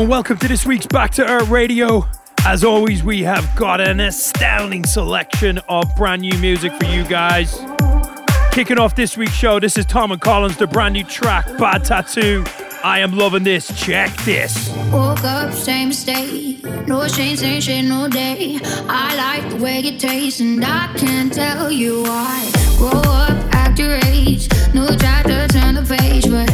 And welcome to this week's Back to Earth Radio. As always, we have got an astounding selection of brand new music for you guys. Kicking off this week's show, this is Tom and Collins, the brand new track, Bad Tattoo. I am loving this. Check this. Woke up, same mistake. No shame, same shit, no day. I like the way it tastes, and I can't tell you why. Grow up, act your age. No chapter, turn the page, but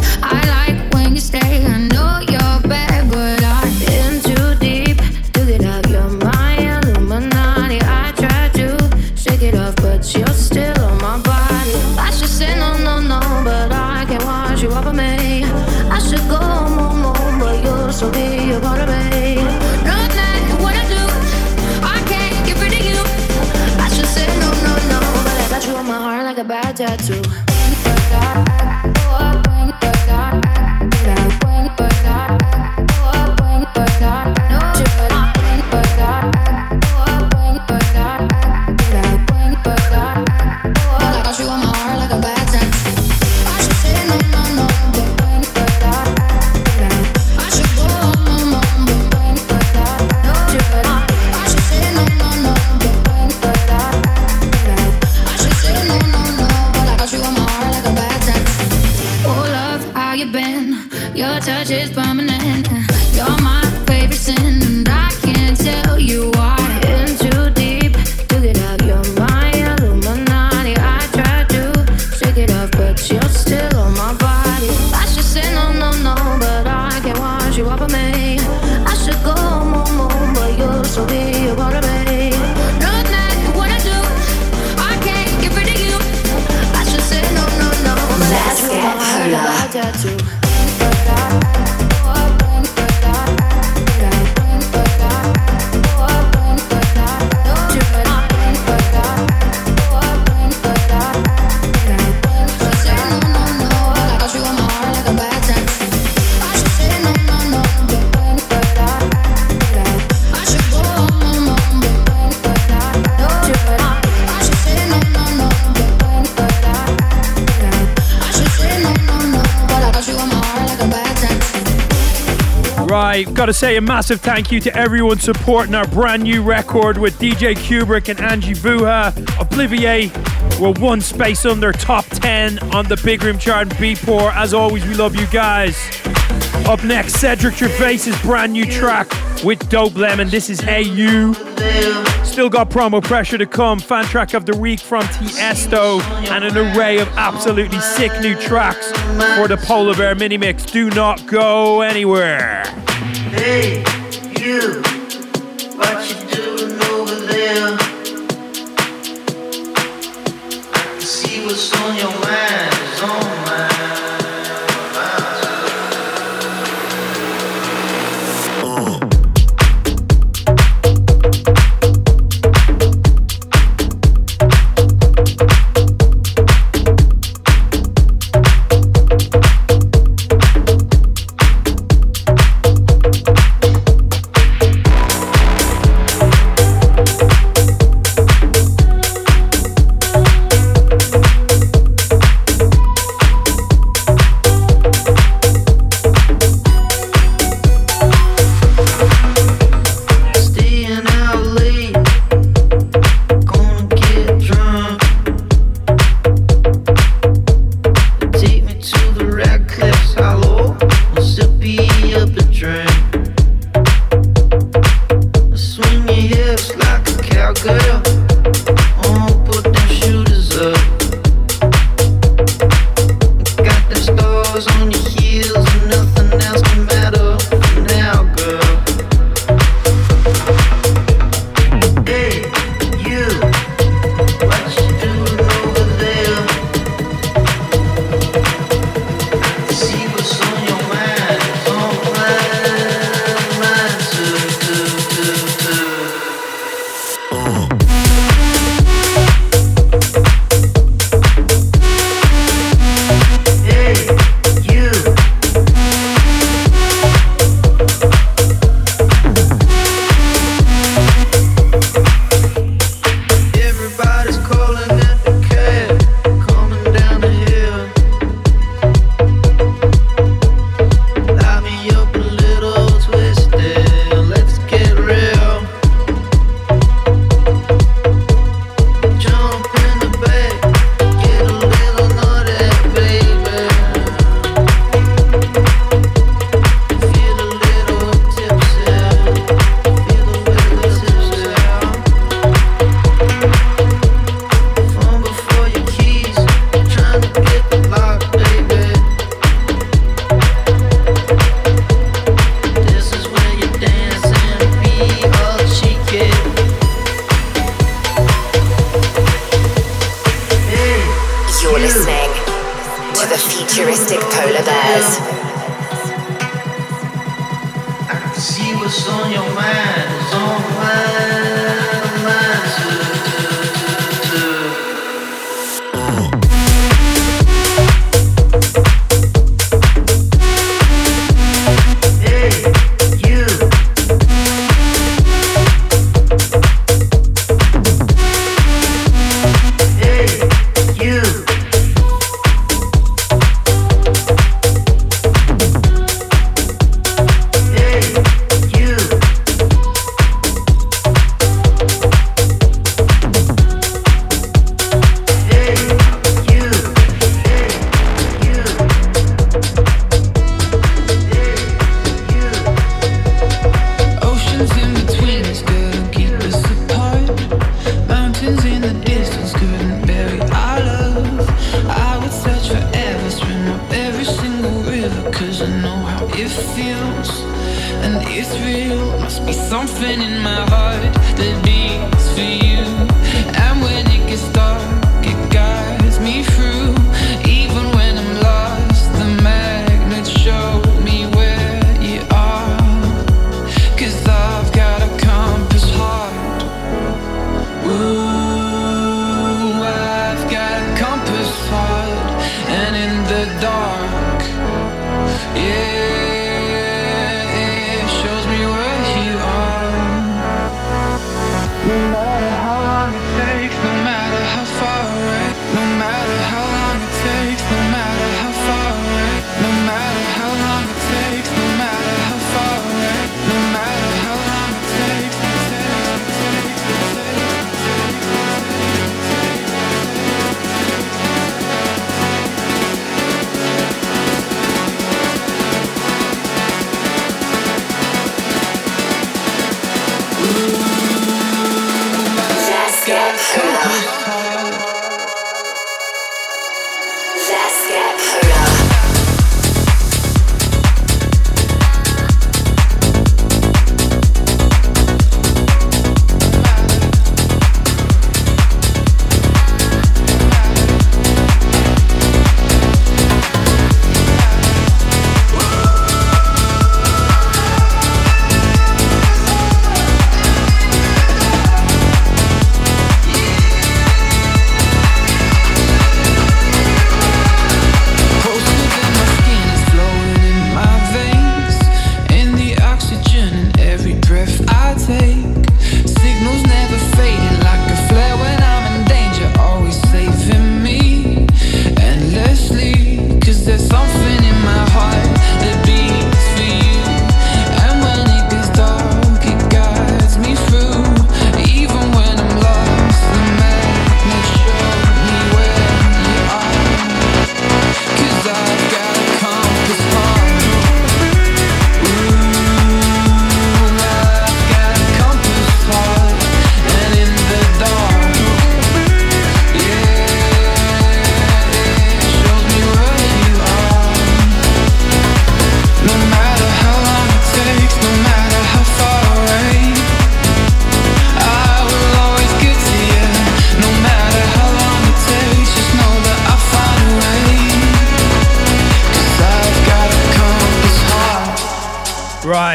touch is Right, gotta say a massive thank you to everyone supporting our brand new record with DJ Cuebrick and Angie Vuha. Obliviate were one space under top 10 on the Big Room chart and Beatport. As always, we love you guys. Up next, Cedric Gervais's brand new track with Dope Lemon. This is You. Still got promo pressure to come. Fan track of the week from Tiesto and an array of absolutely sick new tracks for the Polar Bear mini mix. Do not go anywhere. Hey, you, what you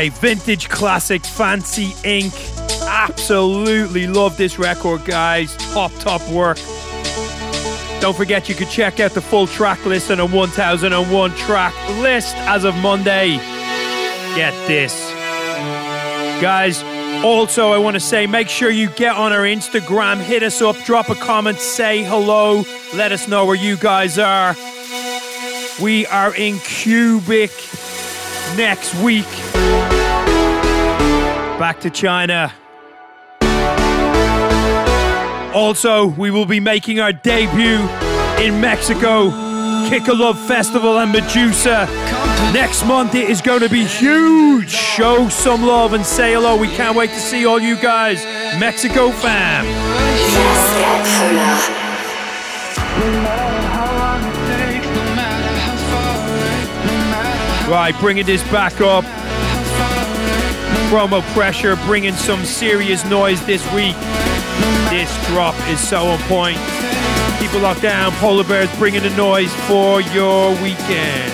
Vintage classic, Fancy Inc. Absolutely love this record, guys. Top, top work. Don't forget you can check out the full track list and a 1001 track list as of Monday. Get this. Guys, also I want to say make sure you get on our Instagram, hit us up, drop a comment, say hello, let us know where you guys are. We are in Cubic next week back to China. Also, we will be making our debut in Mexico, Kicker Love Festival and Medusa. Next month it is going to be huge. Show some love and say hello. We can't wait to see all you guys, Mexico fam. Right, bringing this back up promo pressure, bringing some serious noise this week. This drop is so on point. Keep it locked down. Polar Bears bringing the noise for your weekend.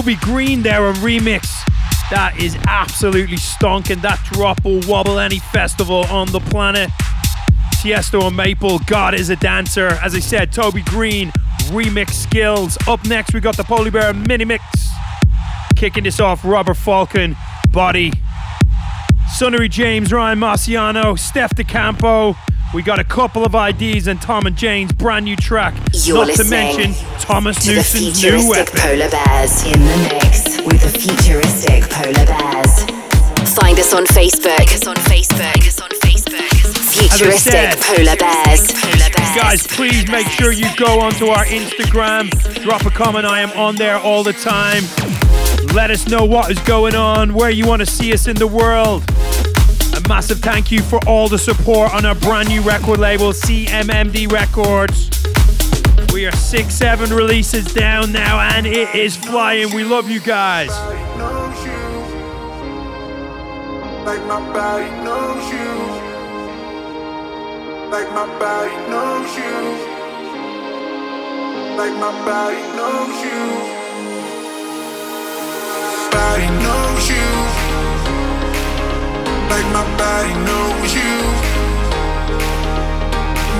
Toby Green there on remix. That is absolutely stonking. That drop will wobble any festival on the planet. Tiesto and Mabel, God is a dancer. As I said, Toby Green, remix skills. Up next, we got the Polar Bear mini mix. Kicking this off, Robert Falcon, Body. Sunnery James, Ryan Marciano, Steff Da Campo. We got a couple of IDs and Tom and Jame's brand new track. You're Not to mention Thomas to the Newson's new weapon. polar bears in the mix with the futuristic polar bears. Find us on Facebook. Find us on Facebook. Find us on Facebook. Futuristic said, polar bears. Polar bears. Guys, please make sure you go onto our Instagram, drop a comment. I am on there all the time. Let us know what is going on, where you want to see us in the world. A massive thank you for all the support on our brand new record label, CMMD Records. We are six, seven releases down now, and it is flying. We love you guys. Like my body knows you. Like my body knows you. like my body knows you. Body knows you, like my body knows you.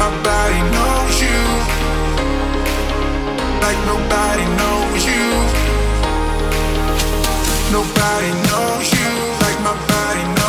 My body knows you, like nobody knows you. Nobody knows you like my body knows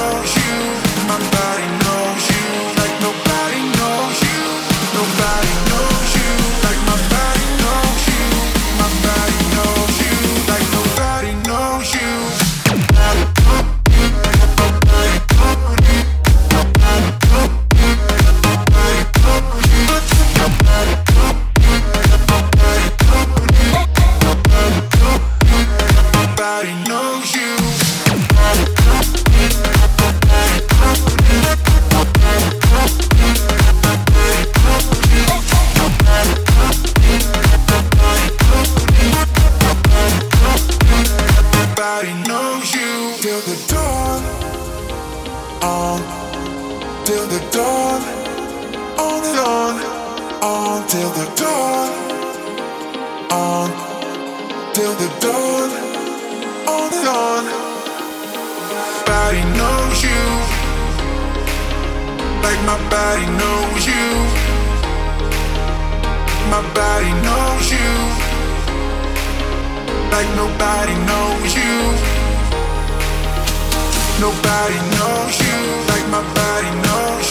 till the dawn. On till the dawn. On and on. Knows you. Like my body knows you. My body knows you like nobody knows you. Nobody knows you like my body knows you.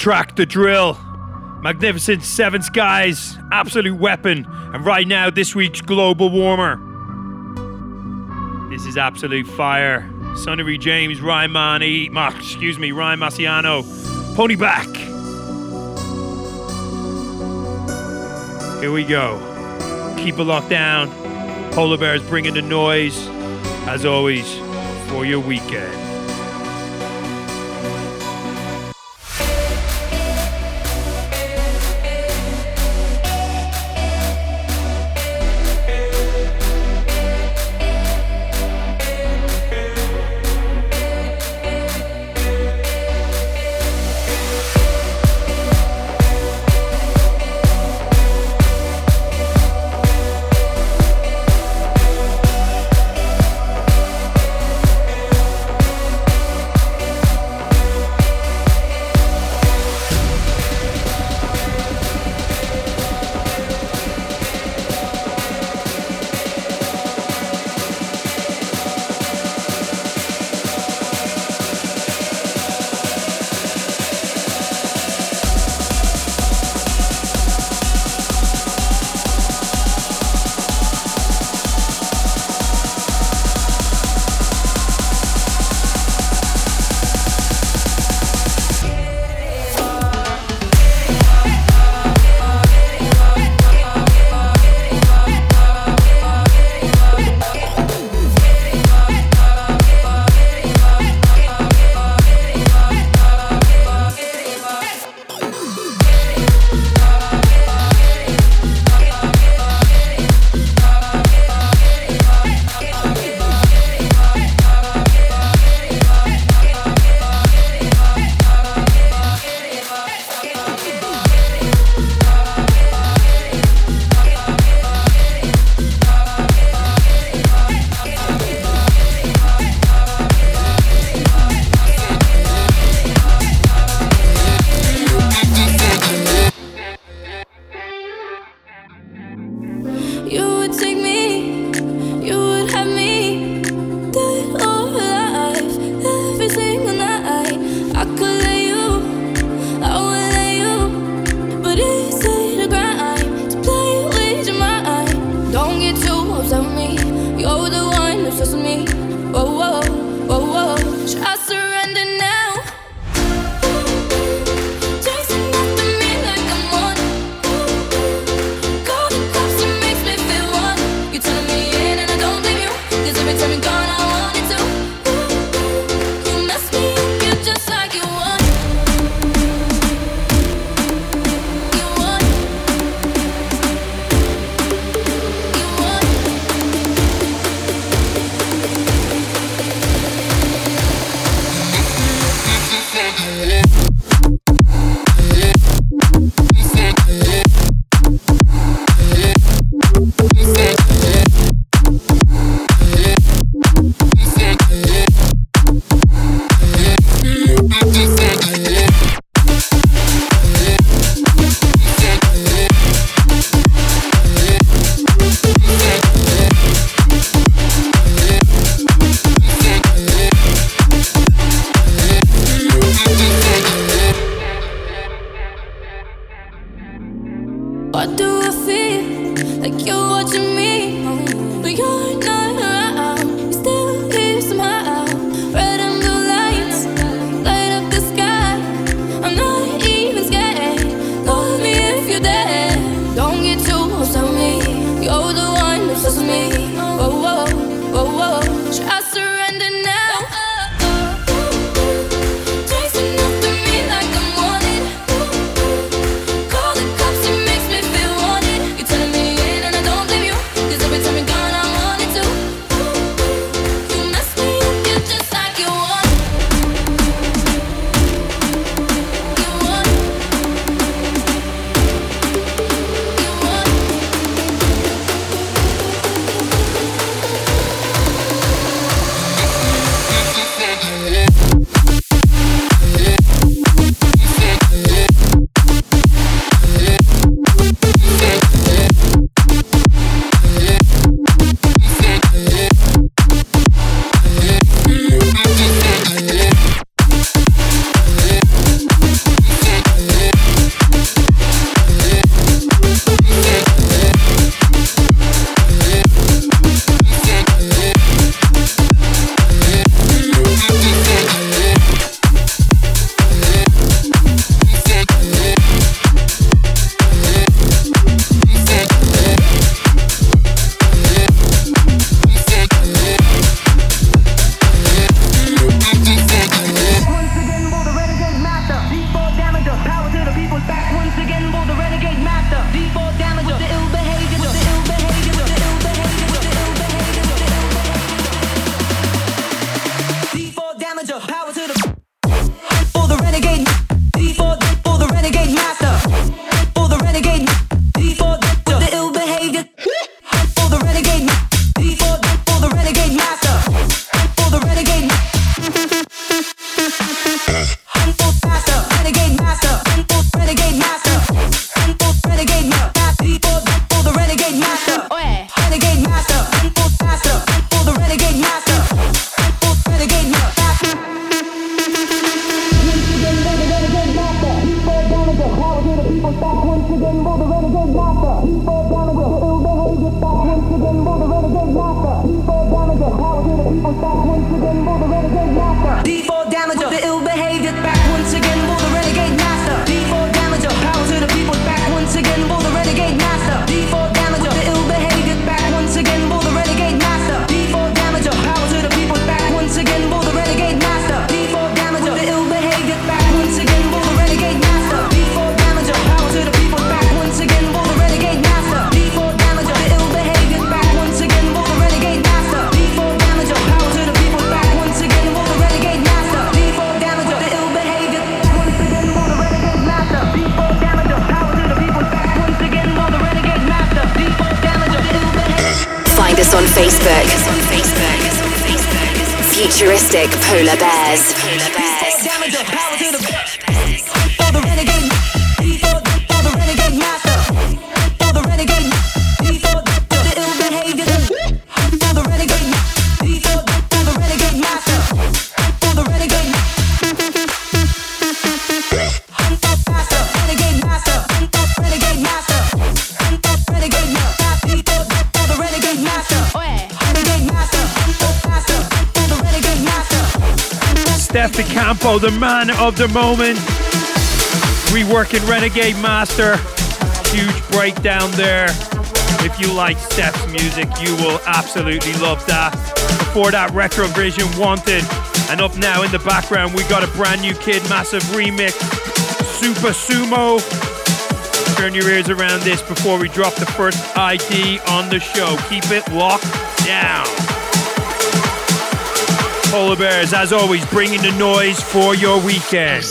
Track, The Drill. Magnificence Seven Skies, absolute weapon. And right now, this week's Global Warmer. This is absolute fire. Sonny James, Ryan Mani, Ma, excuse me, Ryan Marciano, Ponypack. Here we go. Keep it locked down. Polar Bears bringing the noise, as always, for your weekend. Futuristic polar bears. Polar bears. Da Campo, the man of the moment. Reworking Renegade Master. Huge breakdown there. If you like Steff's music, you will absolutely love that. Before that, Retrovision Wanted. And up now in the background, we got a brand new Kid Massive remix. Supra Sumo. Turn your ears around this before we drop the first ID on the show. Keep it locked down. Polar Bears, as always, bringing the noise for your weekend.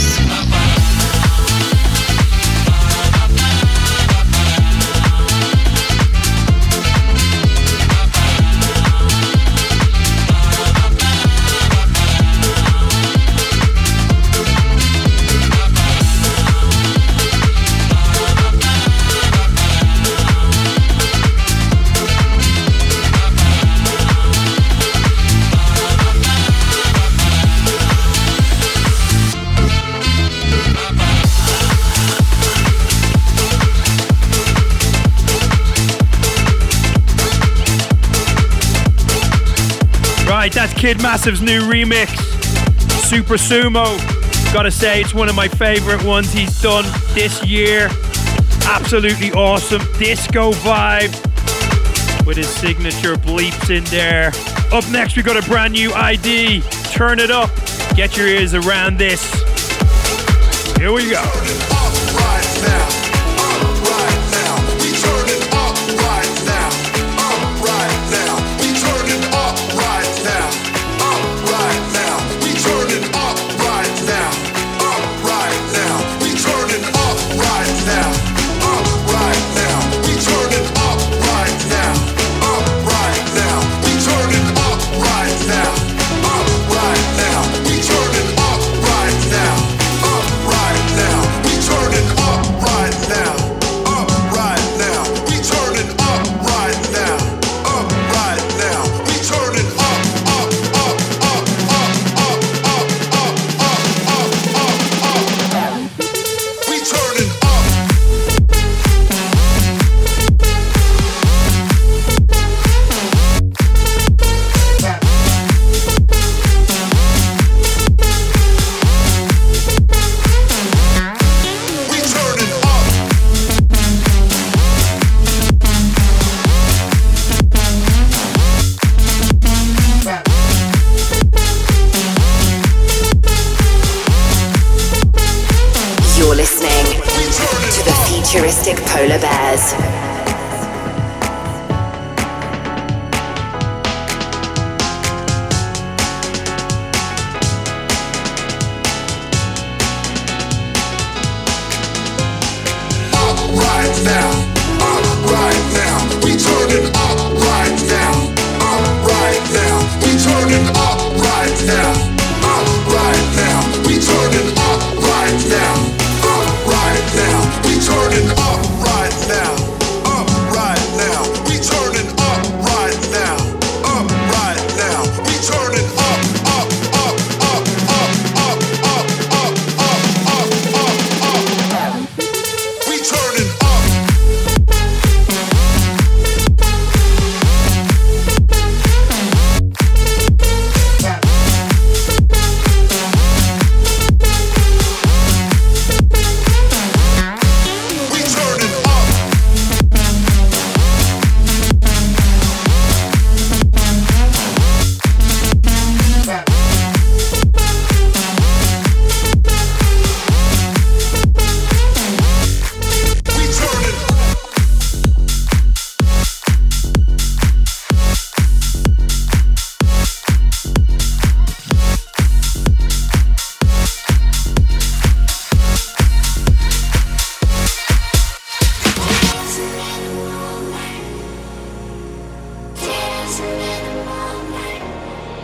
Paranaense. Kid Massive's new remix, Supra Sumo. Gotta say, it's one of my favorite ones he's done this year. Absolutely awesome disco vibe with his signature bleeps in there. Up next, we got a brand new ID. Turn it up. Get your ears around this. Here we go.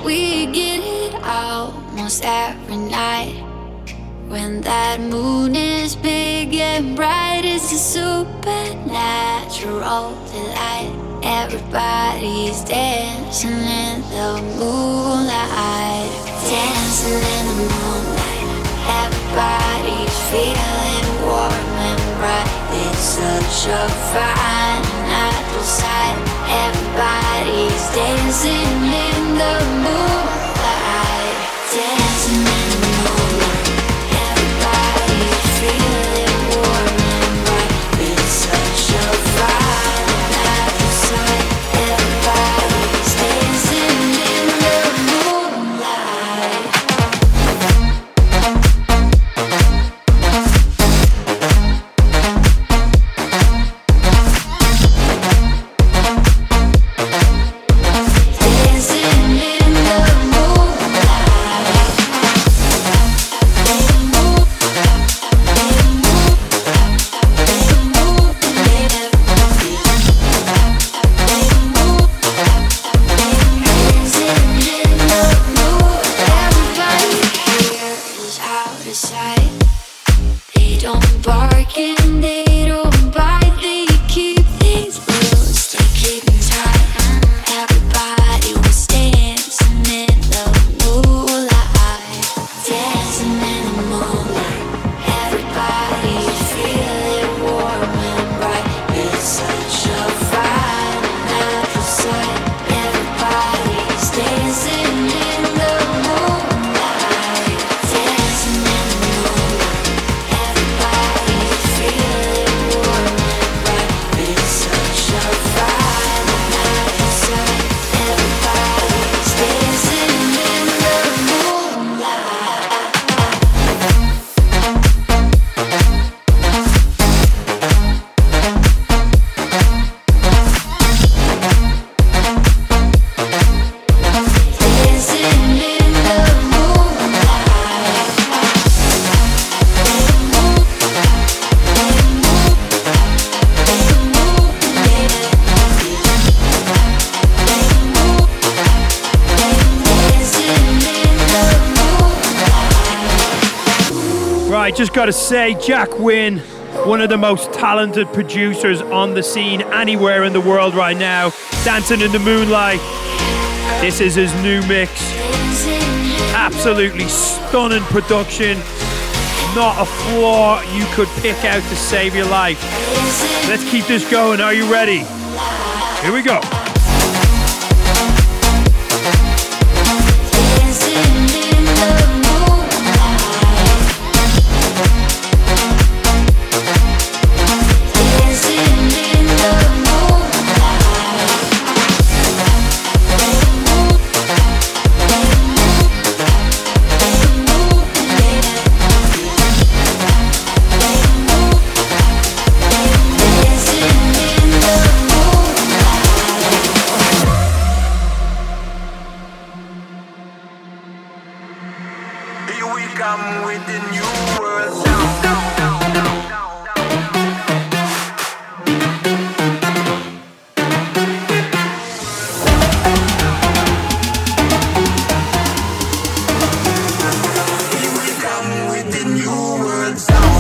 We get it almost every night. When that moon is big and bright, it's a supernatural delight. Everybody's dancing in the moonlight. Dancing in the moonlight. Everybody's feeling warm and bright. It's such a fine sight. Everybody's dancing in the moonlight. Just gotta say, Jack Wins, one of the most talented producers on the scene anywhere in the world right now, dancing in the moonlight. This is his new mix. Absolutely stunning production. Not a flaw you could pick out to save your life. Let's keep this going. Are you ready? Here we go. sound.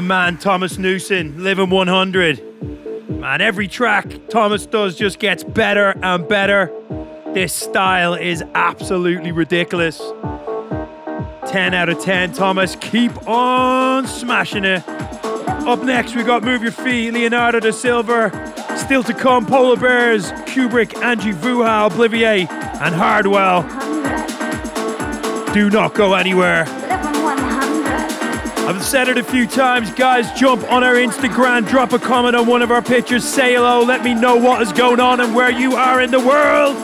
main man, Thomas Newson, Living 100. Man, every track Thomas does just gets better and better. This style is absolutely ridiculous. 10 out of 10, Thomas. Keep on smashing it. Up next, we got Move Your Feet, Leandro da Silva. Still to come, Polar Bears, Cuebrick, Angie Vuha, Obliviate, and Hardwell. Do not go anywhere. I've said it a few times, guys. Jump on our Instagram, drop a comment on one of our pictures, say hello, let me know what is going on and where you are in the world.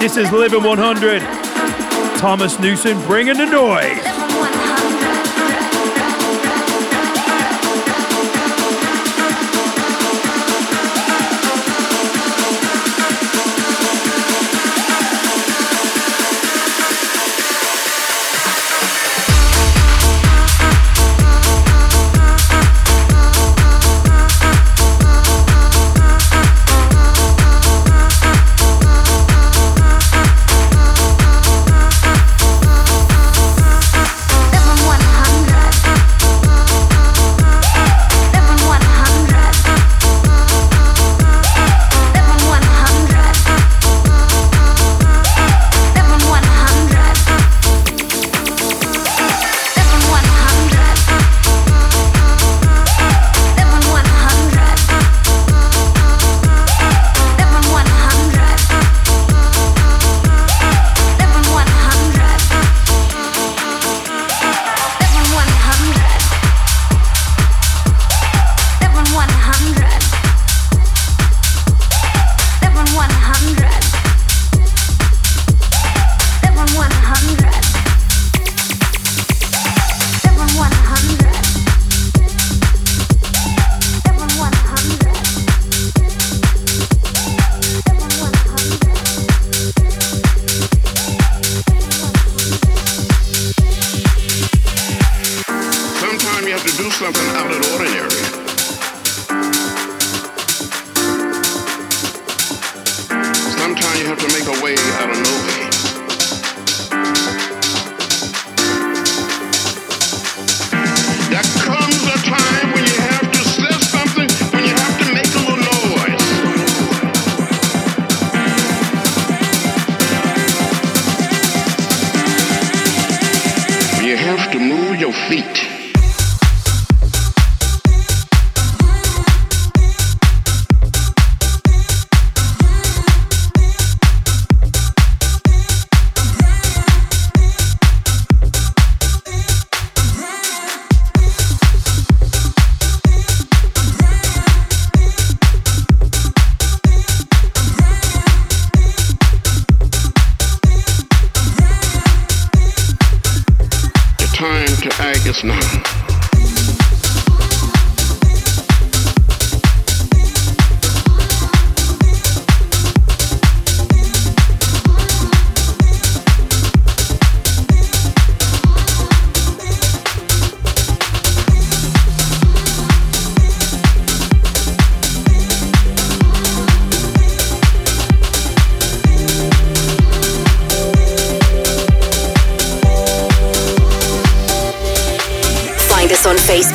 This is Living 100. Thomas Newson bringing the noise.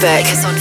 Facebook.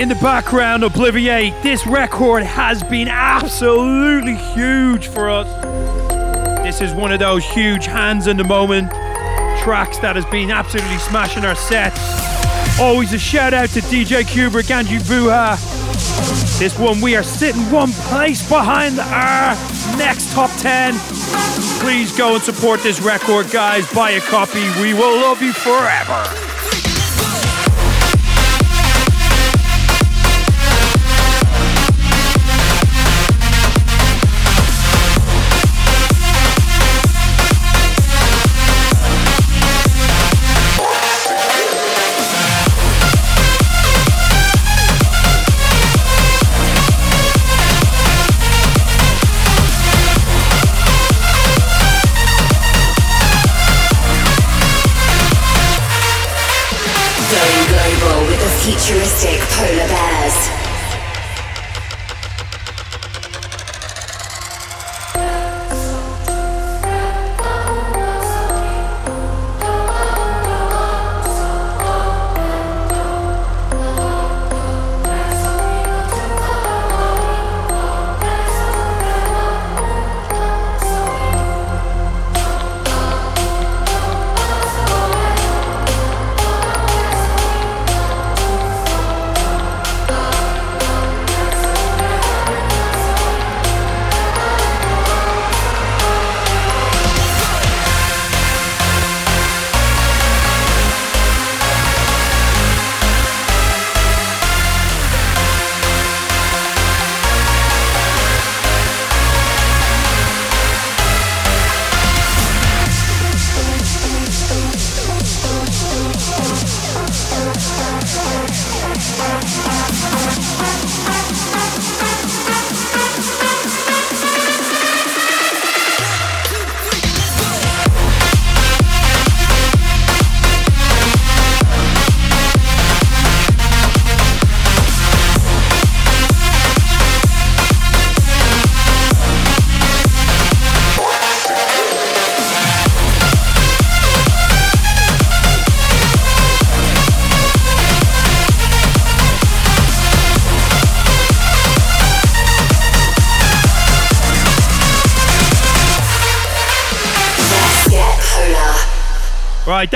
In the background, Obliviate. This record has been absolutely huge for us. This is one of those huge hands in the moment tracks that has been absolutely smashing our sets. Always a shout out to DJ Cuebrick, Angie Vuha. This one, we are sitting one place behind our next top 10. Please go and support this record, guys. Buy a copy. We will love you forever.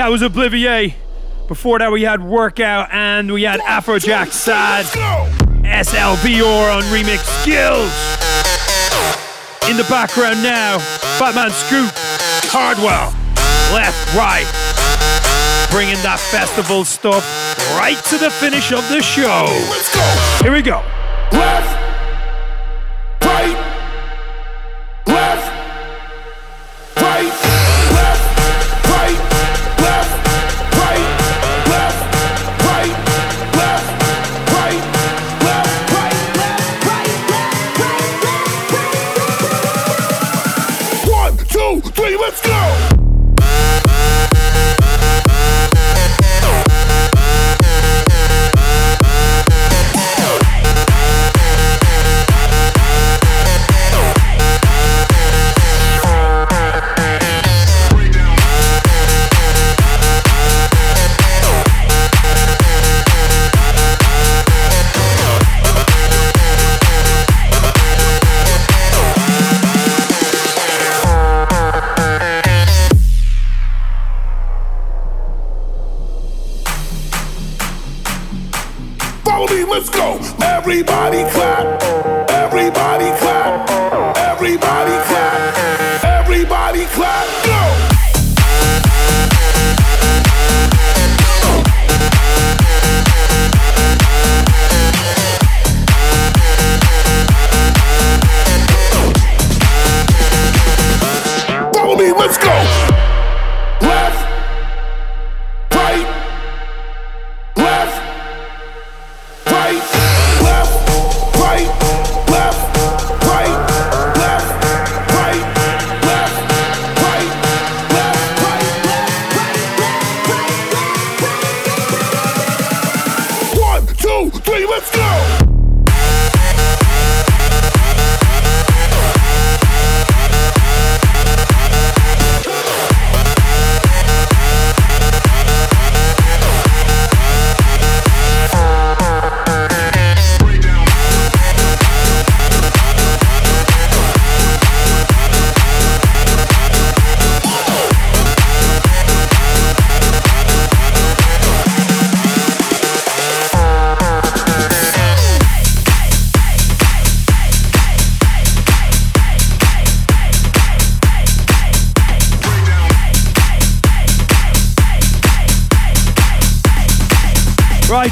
That was Obliviate. Before that, we had Workout and we had Afrojack Sad. SLVR on remix skills. In the background now, Fatman Scoop, Hardwell, left, right. Bringing that festival stuff right to the finish of the show. Let's go. Here we go. Left,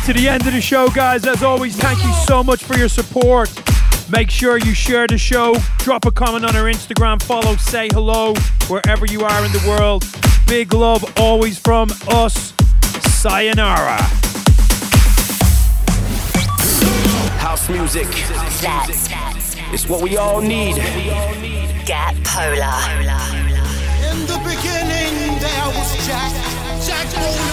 to the end of the show, guys. As always, thank you so much for your support. Make sure you share the show, drop a comment on our Instagram, follow, say hello wherever you are in the world. Big love always from us. Sayonara. House music That's is what we all need. Get Polar. In the beginning, there was Jack. Jack